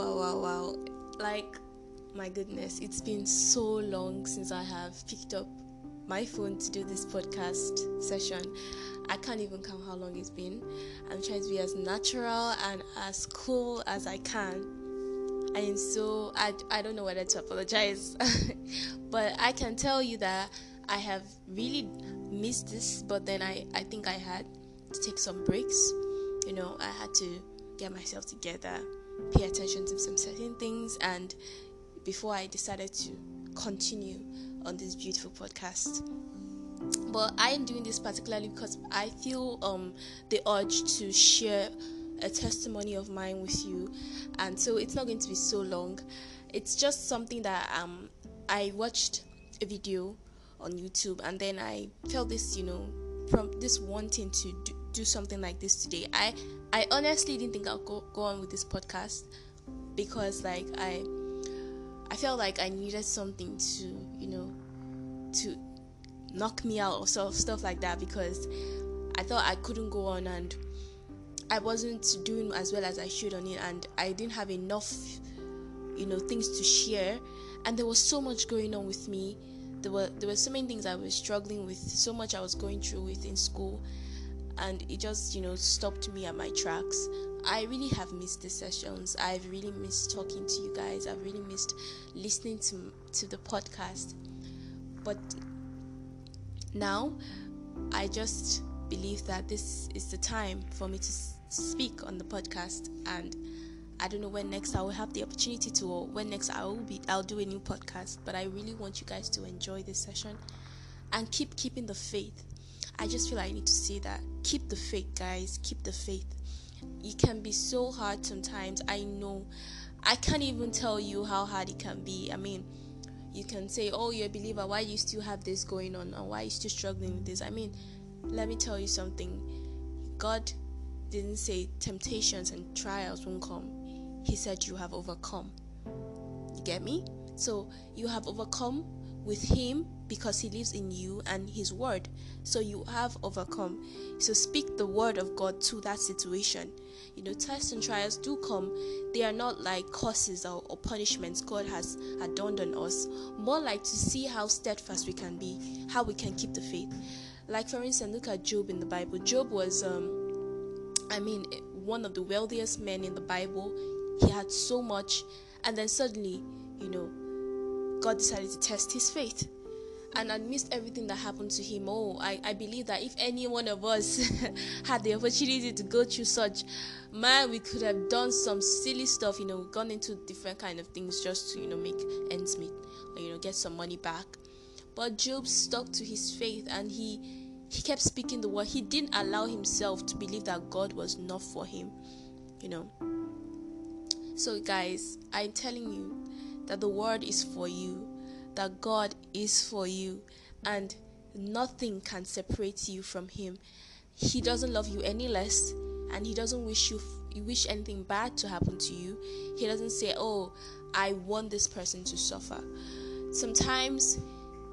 wow, wow, wow. Like, my goodness, it's been so long since I have picked up my phone to do this podcast session. I can't even count how long it's been. I'm trying to be as natural and as cool as I can. I am so, I, I don't know whether to apologize, but I can tell you that I have really missed this, but then I, I think I had to take some breaks. You know, I had to get myself together, pay attention to some certain things, and before I decided to continue on this beautiful podcast. But I am doing this particularly because I feel um, the urge to share a testimony of mine with you, and so it's not going to be so long. It's just something that um, I watched a video on YouTube, and then I felt this, you know, from this wanting to do, something like this today. I I honestly didn't think I'll go, go on with this podcast because like I I felt like I needed something to, you know, to knock me out or stuff stuff like that because I thought I couldn't go on and I wasn't doing as well as I should on it and I didn't have enough you know things to share. And there was so much going on with me. There were there were so many things I was struggling with so much I was going through with in school and it just you know stopped me at my tracks. I really have missed the sessions. I've really missed talking to you guys. I've really missed listening to to the podcast. But now i just believe that this is the time for me to speak on the podcast. And I don't know when next I will have the opportunity to or when next I will be I'll do a new podcast. But I really want you guys to enjoy this session and keep keeping the faith I just feel like I need to say that. Keep the faith, guys. Keep the faith. It can be so hard sometimes. I know. I can't even tell you how hard it can be. I mean, you can say, "Oh, you're a believer. Why do you still have this going on? Or why are you still struggling with this?" I mean, let me tell you something. God didn't say temptations and trials won't come. He said you have overcome. You get me? So you have overcome with Him because He lives in you and His Word. So you have overcome. So speak the Word of God to that situation. You know, tests and trials do come. They are not like curses or, or punishments God has adorned on us. More like to see how steadfast we can be, how we can keep the faith. Like for instance, look at Job in the Bible. Job was, um, I mean, one of the wealthiest men in the Bible. He had so much, and then suddenly, you know, God decided to test his faith. And amidst everything that happened to him, oh, I, I believe that if any one of us had the opportunity to go through such, man, we could have done some silly stuff, you know, gone into different kind of things just to, you know, make ends meet, or, you know, get some money back. But Job stuck to his faith and he he kept speaking the word. He didn't allow himself to believe that God was not for him, you know. So guys, I'm telling you, that the word is for you, that God is for you, and nothing can separate you from Him. He doesn't love you any less, and He doesn't wish you wish anything bad to happen to you. He doesn't say, "Oh, I want this person to suffer." Sometimes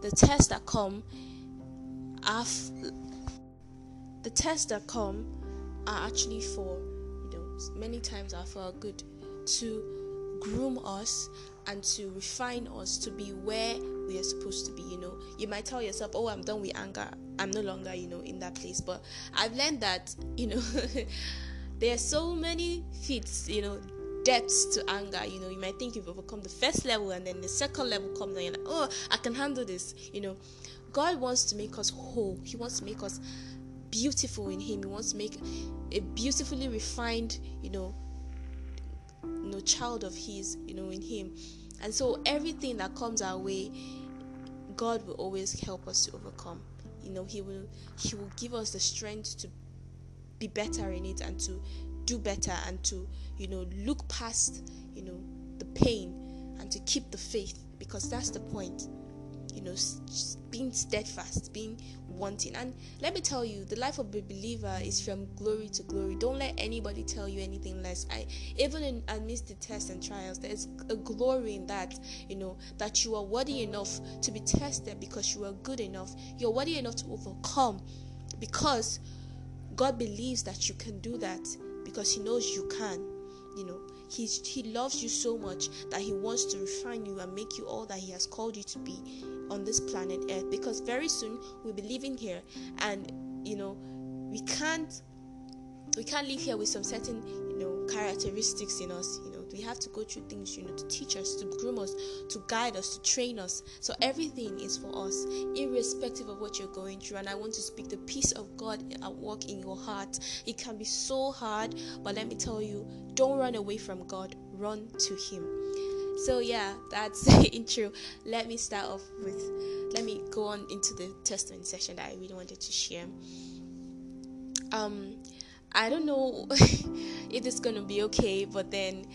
the tests that come are f- the tests that come are actually for you know many times are for good to groom us and to refine us to be where we are supposed to be you know. You might tell yourself oh i'm done with anger. I'm no longer you know in that place. But i've learned that you know there are so many fits you know depths to anger you know. You might think you've overcome the first level and then the second level comes and you're like oh i can handle this you know. God wants to make us whole. He wants to make us beautiful in him. He wants to make a beautifully refined you know you know child of his you know in him. And so everything that comes our way god will always help us to overcome. You know he will he will give us the strength to be better in it and to do better and to you know look past you know the pain and to keep the faith because that's the point you know being steadfast being wanting. And let me tell you the life of a believer is from glory to glory. Don't let anybody tell you anything less. I even in amidst the tests and trials there's a glory in that you know that you are worthy enough to be tested because you are good enough. You're worthy enough to overcome because god believes that you can do that because he knows you can you know He's, he loves you so much that he wants to refine you and make you all that he has called you to be on this planet Earth. Because very soon we'll be living here, and you know, we can't we can't live here with some certain you know characteristics in us. You know, we have to go through things, you know, to teach us, to groom us, to guide us, to train us. So everything is for us, irrespective of what you're going through. And I want to speak the peace of God at work in your heart. It can be so hard, but let me tell you, don't run away from God, run to Him. So yeah, that's the intro. Let me start off with let me go on into the testimony session that I really wanted to share. Um I don't know if it's gonna be okay, but then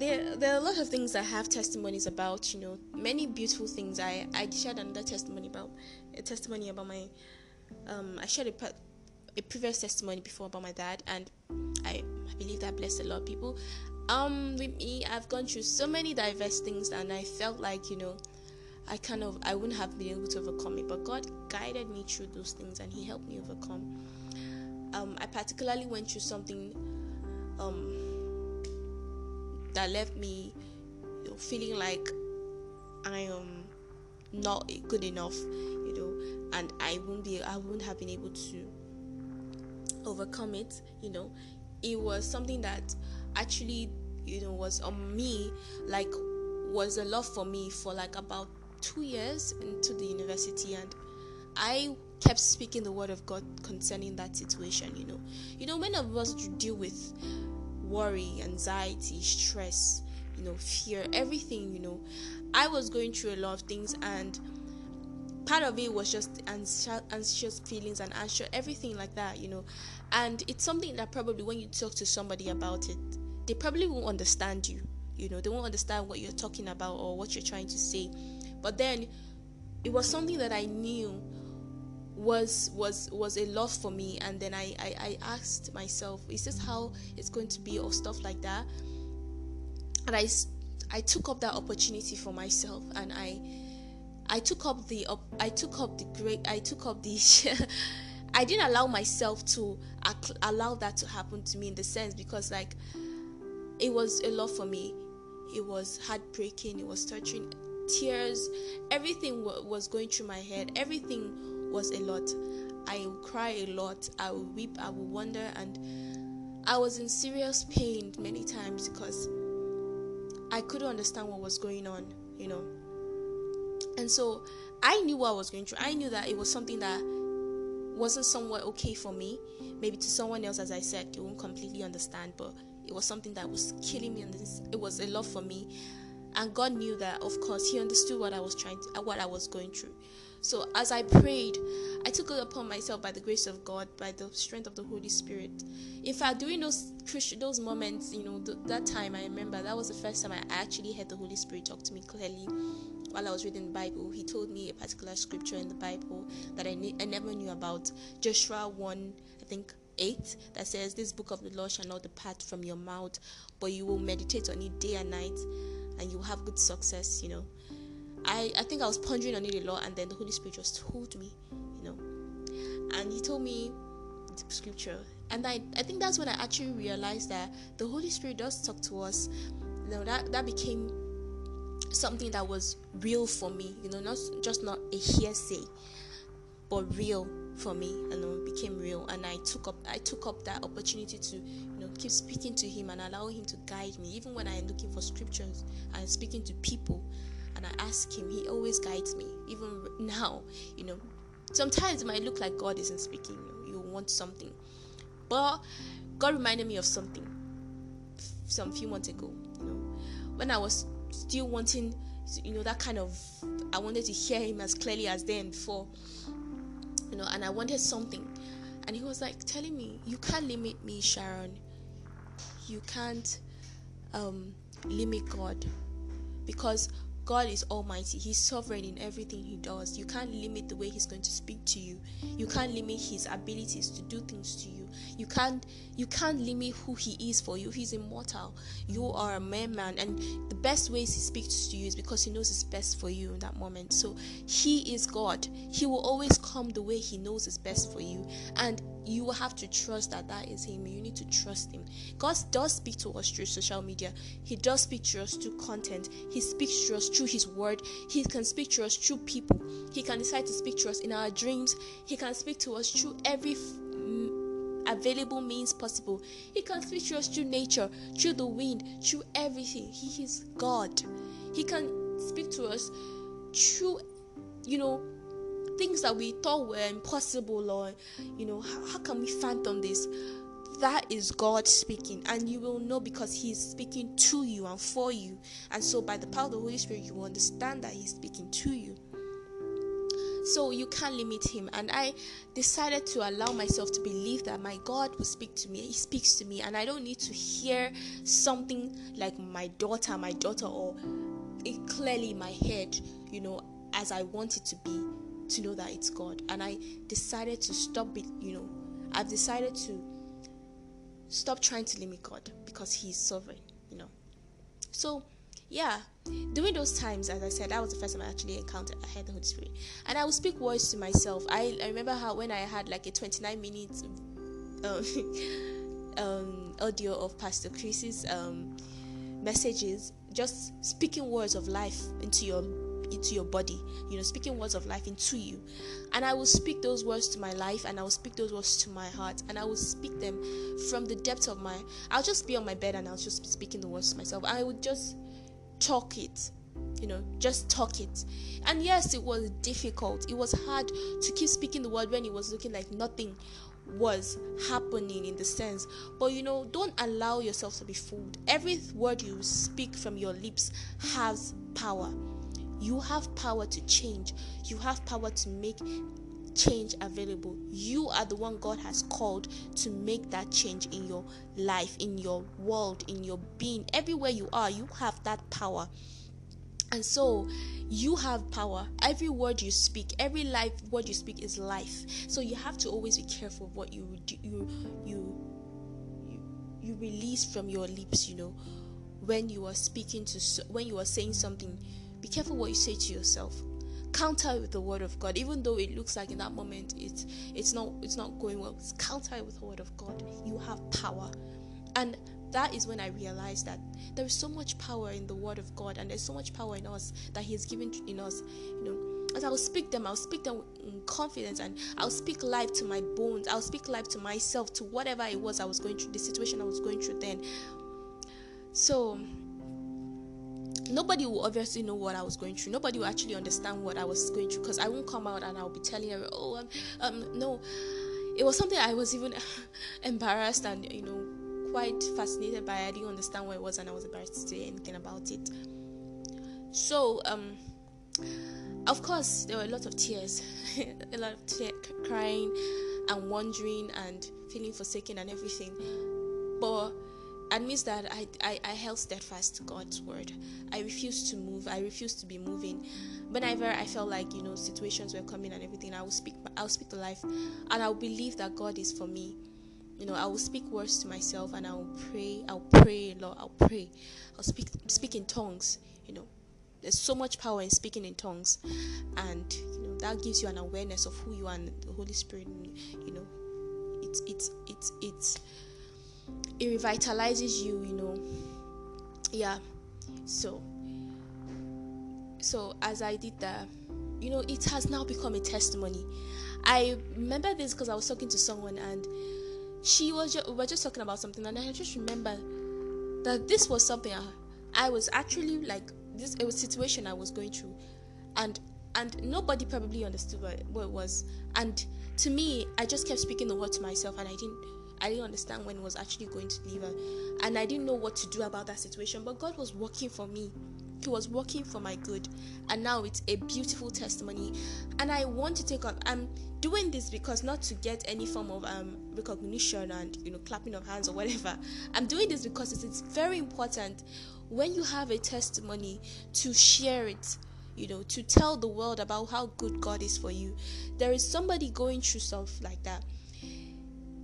there there are a lot of things I have testimonies about. You know, many beautiful things. I I shared another testimony about a testimony about my um I shared a, a previous testimony before about my dad, and I I believe that blessed a lot of people. Um, with me, I've gone through so many diverse things, and I felt like you know. I kind of I wouldn't have been able to overcome it, but God guided me through those things and He helped me overcome. Um, I particularly went through something um, that left me you know, feeling like I am not good enough, you know, and I won't be, I wouldn't have been able to overcome it, you know. It was something that actually, you know, was on me, like, was a lot for me for like about two years into the university, and I kept speaking the word of God concerning that situation, you know. You know, many of us deal with worry, anxiety, stress, you know, fear, everything, you know. I was going through a lot of things and part of it was just anxious feelings and anxious everything like that, you know. And it's something that probably when you talk to somebody about it, they probably won't understand you. You know, they won't understand what you're talking about or what you're trying to say. But then it was something that I knew was was was a lot for me. And then I, I i asked myself is this how it's going to be or stuff like that? And i i took up that opportunity for myself. And i i took up the i took up the great i took up the i didn't allow myself to allow that to happen to me in the sense because like it was a lot for me. It was heartbreaking. It was touching tears. Everything was going through my head. Everything was a lot. I would cry a lot. I would weep. I would wonder, and I was in serious pain many times because I couldn't understand what was going on, you know. And so I knew what I was going through. I knew that it was something that wasn't somewhat okay for me. Maybe to someone else, as I said, they won't completely understand, but it was something that was killing me, and it was a lot for me. And God knew that, of course, He understood what I was trying to, uh, what I was going through. So as I prayed, I took it upon myself by the grace of God, by the strength of the Holy Spirit. In fact, during those those moments, you know, th- that time I remember that was the first time I actually heard the Holy Spirit talk to me clearly while I was reading the Bible. He told me a particular scripture in the Bible that I, ne- I never knew about. Joshua 1, I think 8 that says this book of the law shall not depart from your mouth but you will meditate on it day and night and you will have good success you know I, I think I was pondering on it a lot, and then the Holy Spirit just told me, you know, and He told me the scripture, and I, I think that's when I actually realized that the Holy Spirit does talk to us. You know, that that became something that was real for me, you know, not just not a hearsay, but real for me. You know, it became real, and I took up I took up that opportunity to keep speaking to Him and allow Him to guide me, even when I am looking for scriptures and speaking to people and I ask Him, He always guides me. Even now, you know, sometimes it might look like God isn't speaking. You, you want something, but God reminded me of something some few months ago. You know, when I was still wanting, you know, that kind of, I wanted to hear Him as clearly as then before. You know, and I wanted something, and He was like telling me, "You can't limit me, Sharon. You can't." Um, limit God because God is almighty. He's sovereign in everything he does. You can't limit the way he's going to speak to you. You can't limit his abilities to do things to you. You can't you can't limit who he is for you. He's immortal. You are a man and the best ways he speaks to you is because he knows it's best for you in that moment. So he is God. He will always come the way he knows is best for you. And you will have to trust that that is him. You need to trust him. God does speak to us through social media. He does speak to us through content. He speaks to us through his word. He can speak to us through people. He can decide to speak to us in our dreams. He can speak to us through every available means possible. He can speak to us through nature, through the wind, through everything. He is God. He can speak to us through, you know, things that we thought were impossible or, you know, how, how can we fathom this? That is God speaking, and you will know because He is speaking to you and for you. And so, by the power of the Holy Spirit, you will understand that He's speaking to you so you can't limit him. And i decided to allow myself to believe that my god will speak to me. He speaks to me. And i don't need to hear something like my daughter my daughter or it clearly my head you know as i want it to be to know that it's god. And i decided to stop it you know i've decided to stop trying to limit god because he's sovereign you know. So yeah, during those times, as I said, that was the first time I actually encountered, I had the Holy Spirit, and I would speak words to myself. I, I remember how when I had like a 29 minutes um, um, audio of Pastor Chris's um, messages, just speaking words of life into your into your body, you know, speaking words of life into you. And I will speak those words to my life and I will speak those words to my heart and I will speak them from the depths of my I'll just be on my bed and I'll just be speaking the words to myself. I would just talk it you know just talk it. And yes it was difficult. It was hard to keep speaking the word when it was looking like nothing was happening in the sense. But you know don't allow yourself to be fooled. Every word you speak from your lips has power. You have power to change. You have power to make change available. You are the one God has called to make that change in your life, in your world, in your being. Everywhere you are, you have that power. And so you have power. Every word you speak, every life word you speak is life. So you have to always be careful of what you you you you, you release from your lips, you know, when you are speaking to when you are saying something. Be careful what you say to yourself counter with the word of God, even though it looks like in that moment it's it's not it's not going well. It's counter with the word of God. You have power, and that is when I realized that there is so much power in the word of God, and there's so much power in us that He has given in us. You know, as I will speak them, I'll speak them in confidence, and I'll speak life to my bones. I'll speak life to myself, to whatever it was I was going through, the situation I was going through then. So nobody will obviously know what I was going through. Nobody will actually understand what I was going through because I won't come out and I'll be telling her, oh, um, um, no. It was something I was even embarrassed and, you know, quite fascinated by. I didn't understand what it was and I was embarrassed to say anything about it. So, um, of course, there were a lot of tears, a lot of te- crying and wondering and feeling forsaken and everything. But admits that I, I, I held steadfast to God's word. I refused to move. I refused to be moving. Whenever I felt like you know situations were coming and everything, I will speak. I'll speak to life, and I'll believe that God is for me. You know, I will speak words to myself, and I will pray. I'll pray, Lord. I'll pray. I'll speak speak in tongues. You know, there's so much power in speaking in tongues, and you know that gives you an awareness of who you are and the Holy Spirit. You know, it's it's it's it's it revitalizes you you know. Yeah. So so as i did that you know it has now become a testimony. I remember this because i was talking to someone and she was just, we were just talking about something and i just remember that this was something I, I was actually like this it was a situation i was going through. And and nobody probably understood what, what it was. And to me i just kept speaking the word to myself and i didn't I didn't understand when it was actually going to her. And I didn't know what to do about that situation. But God was working for me. He was working for my good. And now it's a beautiful testimony. And I want to take up I'm doing this because not to get any form of um recognition and you know clapping of hands or whatever. I'm doing this because it's, it's very important when you have a testimony to share it you know to tell the world about how good god is for you there is somebody going through stuff like that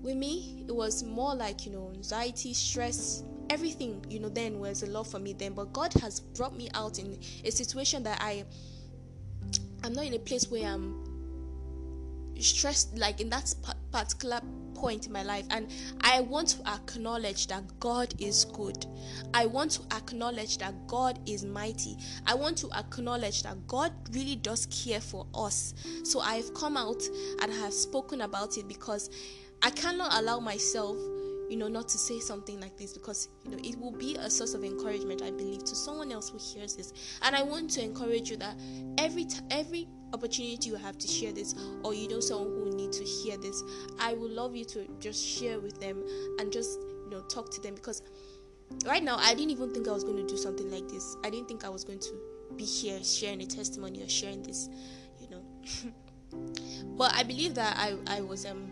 with me it was more like you know anxiety stress everything you know then was a lot for me then but god has brought me out in a situation that i i'm not in a place where i'm stressed like in that particular point in my life and I want to acknowledge that God is good. I want to acknowledge that God is mighty. I want to acknowledge that God really does care for us. So I've come out and have spoken about it because I cannot allow myself you know not to say something like this because you know it will be a source of encouragement i believe to someone else who hears this. And i want to encourage you that every t- every opportunity you have to share this or you know someone who need to hear this i would love you to just share with them and just you know talk to them because right now i didn't even think i was going to do something like this. I didn't think i was going to be here sharing a testimony or sharing this you know. But i believe that i i was um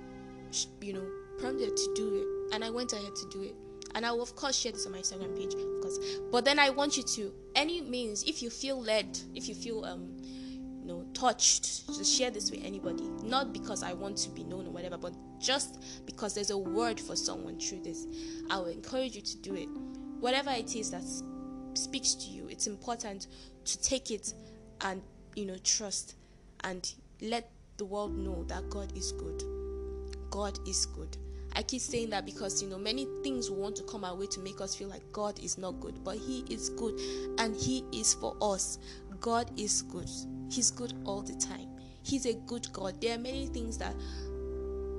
you know prompted to do it. And i went ahead to do it. And I will of course share this on my Instagram page, of course. But then I want you to, any means, if you feel led, if you feel um you know touched to share this with anybody. Not because i want to be known or whatever but just because there's a word for someone through this. I will encourage you to do it. Whatever it is that speaks to you it's important to take it and you know trust and let the world know that god is good god is good I keep saying that because you know many things want to come our way to make us feel like God is not good, but He is good and He is for us. God is good. He's good all the time. He's a good God. There are many things that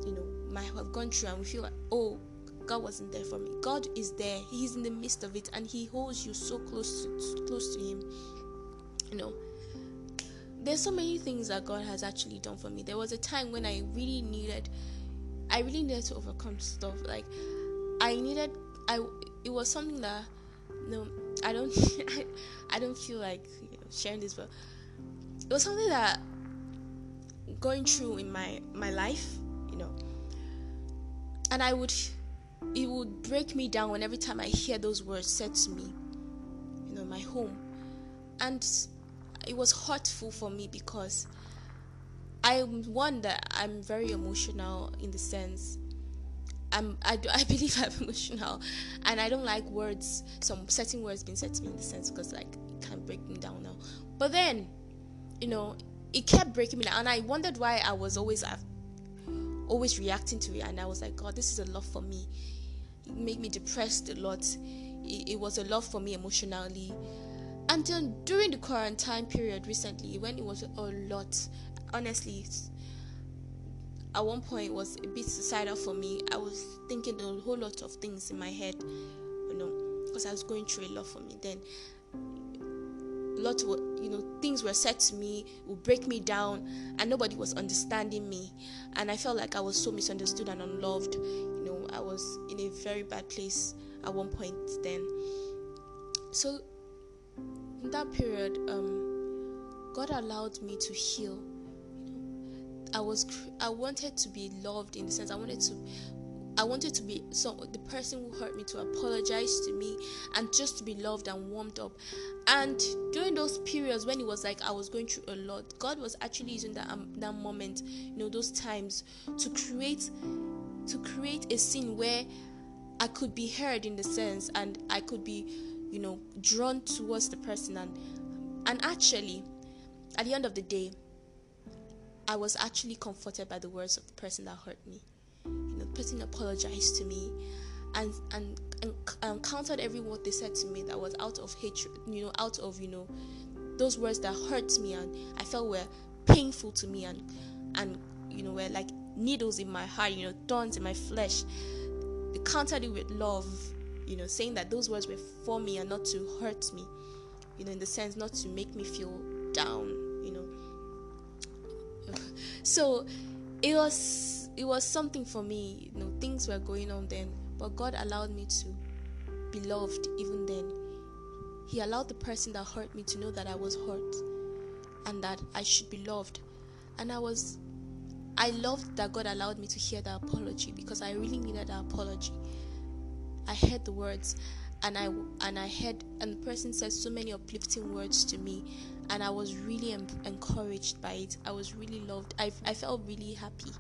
you know might have gone through and we feel like, oh, God wasn't there for me. God is there. He's in the midst of it and he holds you so close to close to him. You know. There's so many things that God has actually done for me. There was a time when I really needed I really needed to overcome stuff. Like I needed I it was something that no I don't I, I don't feel like you know, sharing this but it was something that going through in my my life, you know. And I would it would break me down when every time I hear those words said to me, you know, my home. And it was hurtful for me because I'm one that I'm very emotional in the sense I'm, I, I believe I'm emotional and I don't like words, some certain words being said to me in the sense because like it can break me down now. But then you know, it kept breaking me down, and I wondered why I was always uh, always reacting to it, and I was like, God, this is a lot for me. It made me depressed a lot. It, it was a lot for me emotionally. Until during the quarantine period recently, when it was a lot, honestly, at one point it was a bit suicidal for me. I was thinking a whole lot of things in my head, you know, because I was going through a lot for me. Then lot of you know things were said to me would break me down and nobody was understanding me and i felt like i was so misunderstood and unloved you know i was in a very bad place at one point then so in that period um god allowed me to heal i was i wanted to be loved in the sense i wanted to I wanted to be some the person who hurt me to apologize to me and just to be loved and warmed up. And during those periods when it was like I was going through a lot, God was actually using that um, that moment, you know, those times to create to create a scene where I could be heard in the sense and I could be, you know, drawn towards the person and and actually at the end of the day I was actually comforted by the words of the person that hurt me. You know, The person apologized to me and and, and, and um, countered every word they said to me that was out of hatred you know out of you know those words that hurt me and i felt were painful to me and and you know were like needles in my heart you know thorns in my flesh. They countered it with love you know saying that those words were for me and not to hurt me you know in the sense not to make me feel down so it was it was something for me. You know, things were going on then, but God allowed me to be loved even then. He allowed the person that hurt me to know that I was hurt and that I should be loved. And I was I loved that God allowed me to hear the apology because I really needed that apology. I heard the words and I and I heard and the person said so many uplifting words to me and I was really em- encouraged by it. I was really loved. I I felt really happy.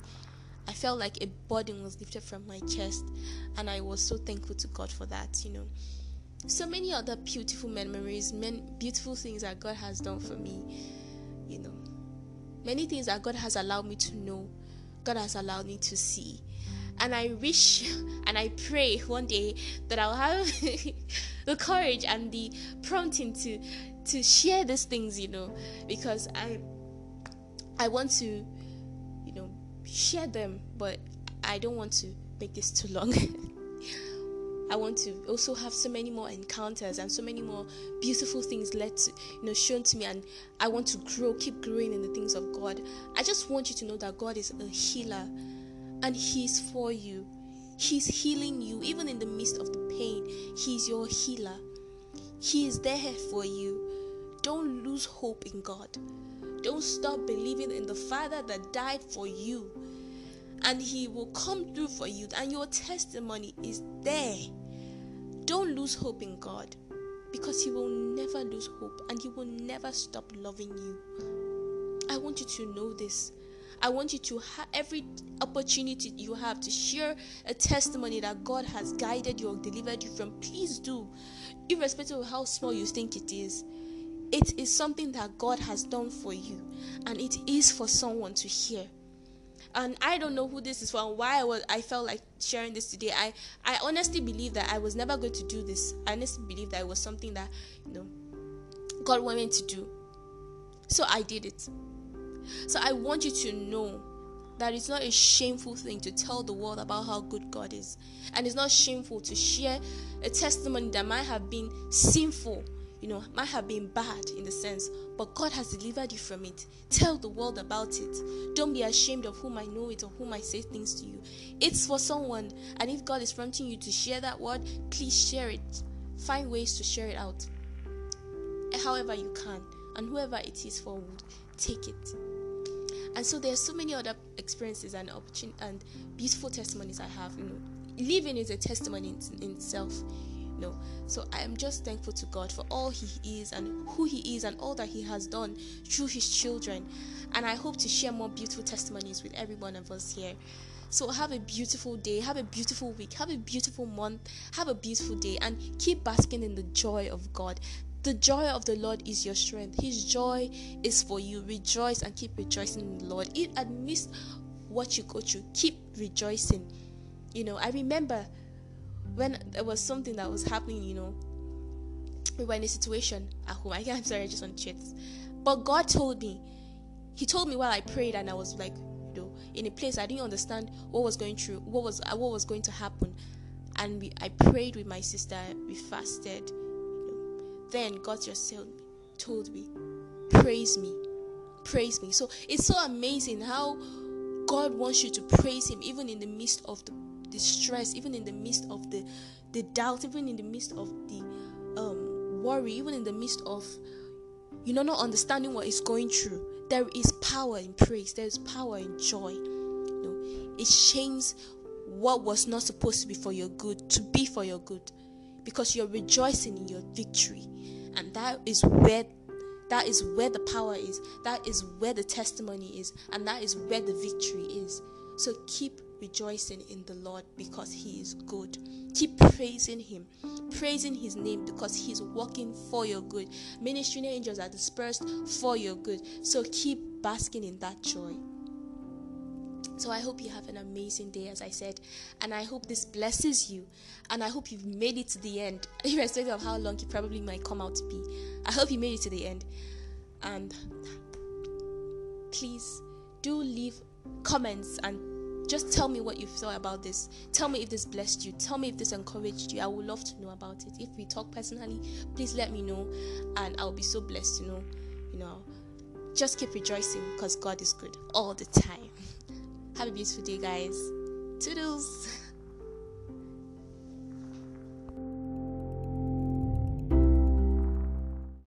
I felt like a burden was lifted from my chest and I was so thankful to God for that, you know. So many other beautiful memories, many beautiful things that God has done for me, you know. Many things that God has allowed me to know, God has allowed me to see and I wish and I pray one day that I'll have the courage and the prompting to to share these things, you know, because I I want to, you know, share them, but I don't want to make this too long. I want to also have so many more encounters and so many more beautiful things let to, you know shown to me and I want to grow, keep growing in the things of God. I just want you to know that God is a healer and He's for you. He's healing you even in the midst of the pain. He's your healer. He is there for you. Don't lose hope in God. Don't stop believing in the Father that died for you. And He will come through for you. And your testimony is there. Don't lose hope in God because He will never lose hope and He will never stop loving you. I want you to know this. I want you to have every opportunity you have to share a testimony that God has guided you or delivered you from. Please do, irrespective of how small you think it is. It is something that God has done for you, and it is for someone to hear. And I don't know who this is for and why I was I felt like sharing this today. I I honestly believe that I was never going to do this. I honestly believe that it was something that you know God wanted to do. So I did it. So I want you to know that it's not a shameful thing to tell the world about how good God is. And it's not shameful to share a testimony that might have been sinful, you know, might have been bad in the sense, but God has delivered you from it. Tell the world about it. Don't be ashamed of whom I know it or whom I say things to you. It's for someone, and if God is prompting you to share that word, please share it. Find ways to share it out. However, you can, and whoever it is for take it and so there's so many other experiences and opportunity and beautiful testimonies I have. You know, living is a testimony in, in itself. You know, so I am just thankful to God for all He is and who He is and all that He has done through His children. And I hope to share more beautiful testimonies with every one of us here. So have a beautiful day, have a beautiful week, have a beautiful month, have a beautiful day, and keep basking in the joy of God. The joy of the Lord is your strength. His joy is for you. Rejoice and keep rejoicing in the Lord. It amidst what you go through, keep rejoicing. You know, I remember when there was something that was happening, you know, we were in a situation at home. I, I'm sorry, I just want to share this. But God told me, He told me while I prayed, and I was like, you know, in a place I didn't understand what was going through, what was what was going to happen. And we, I prayed with my sister, we fasted, then God just told me, Praise me. Praise me. So it's so amazing how God wants you to praise Him even in the midst of the, the stress, even in the midst of the, the doubt, even in the midst of the um, worry, even in the midst of you know not understanding what is going through. There is power in praise, there is power in joy. You know, it changes what was not supposed to be for your good to be for your good because you're rejoicing in your victory. And that is where that is where the power is. That is where the testimony is. And that is where the victory is. So keep rejoicing in the lord because he is good. Keep praising him. Praising his name because he's working for your good. Ministering angels are dispersed for your good. So keep basking in that joy so I hope you have an amazing day, as I said, and I hope this blesses you, and I hope you've made it to the end, irrespective of how long it probably might come out to be. I hope you made it to the end, and please do leave comments and just tell me what you thought about this. Tell me if this blessed you. Tell me if this encouraged you. I would love to know about it. If we talk personally, please let me know, and I'll be so blessed to know. You know, just keep rejoicing because God is good all the time. Have a beautiful day, guys. Toodles.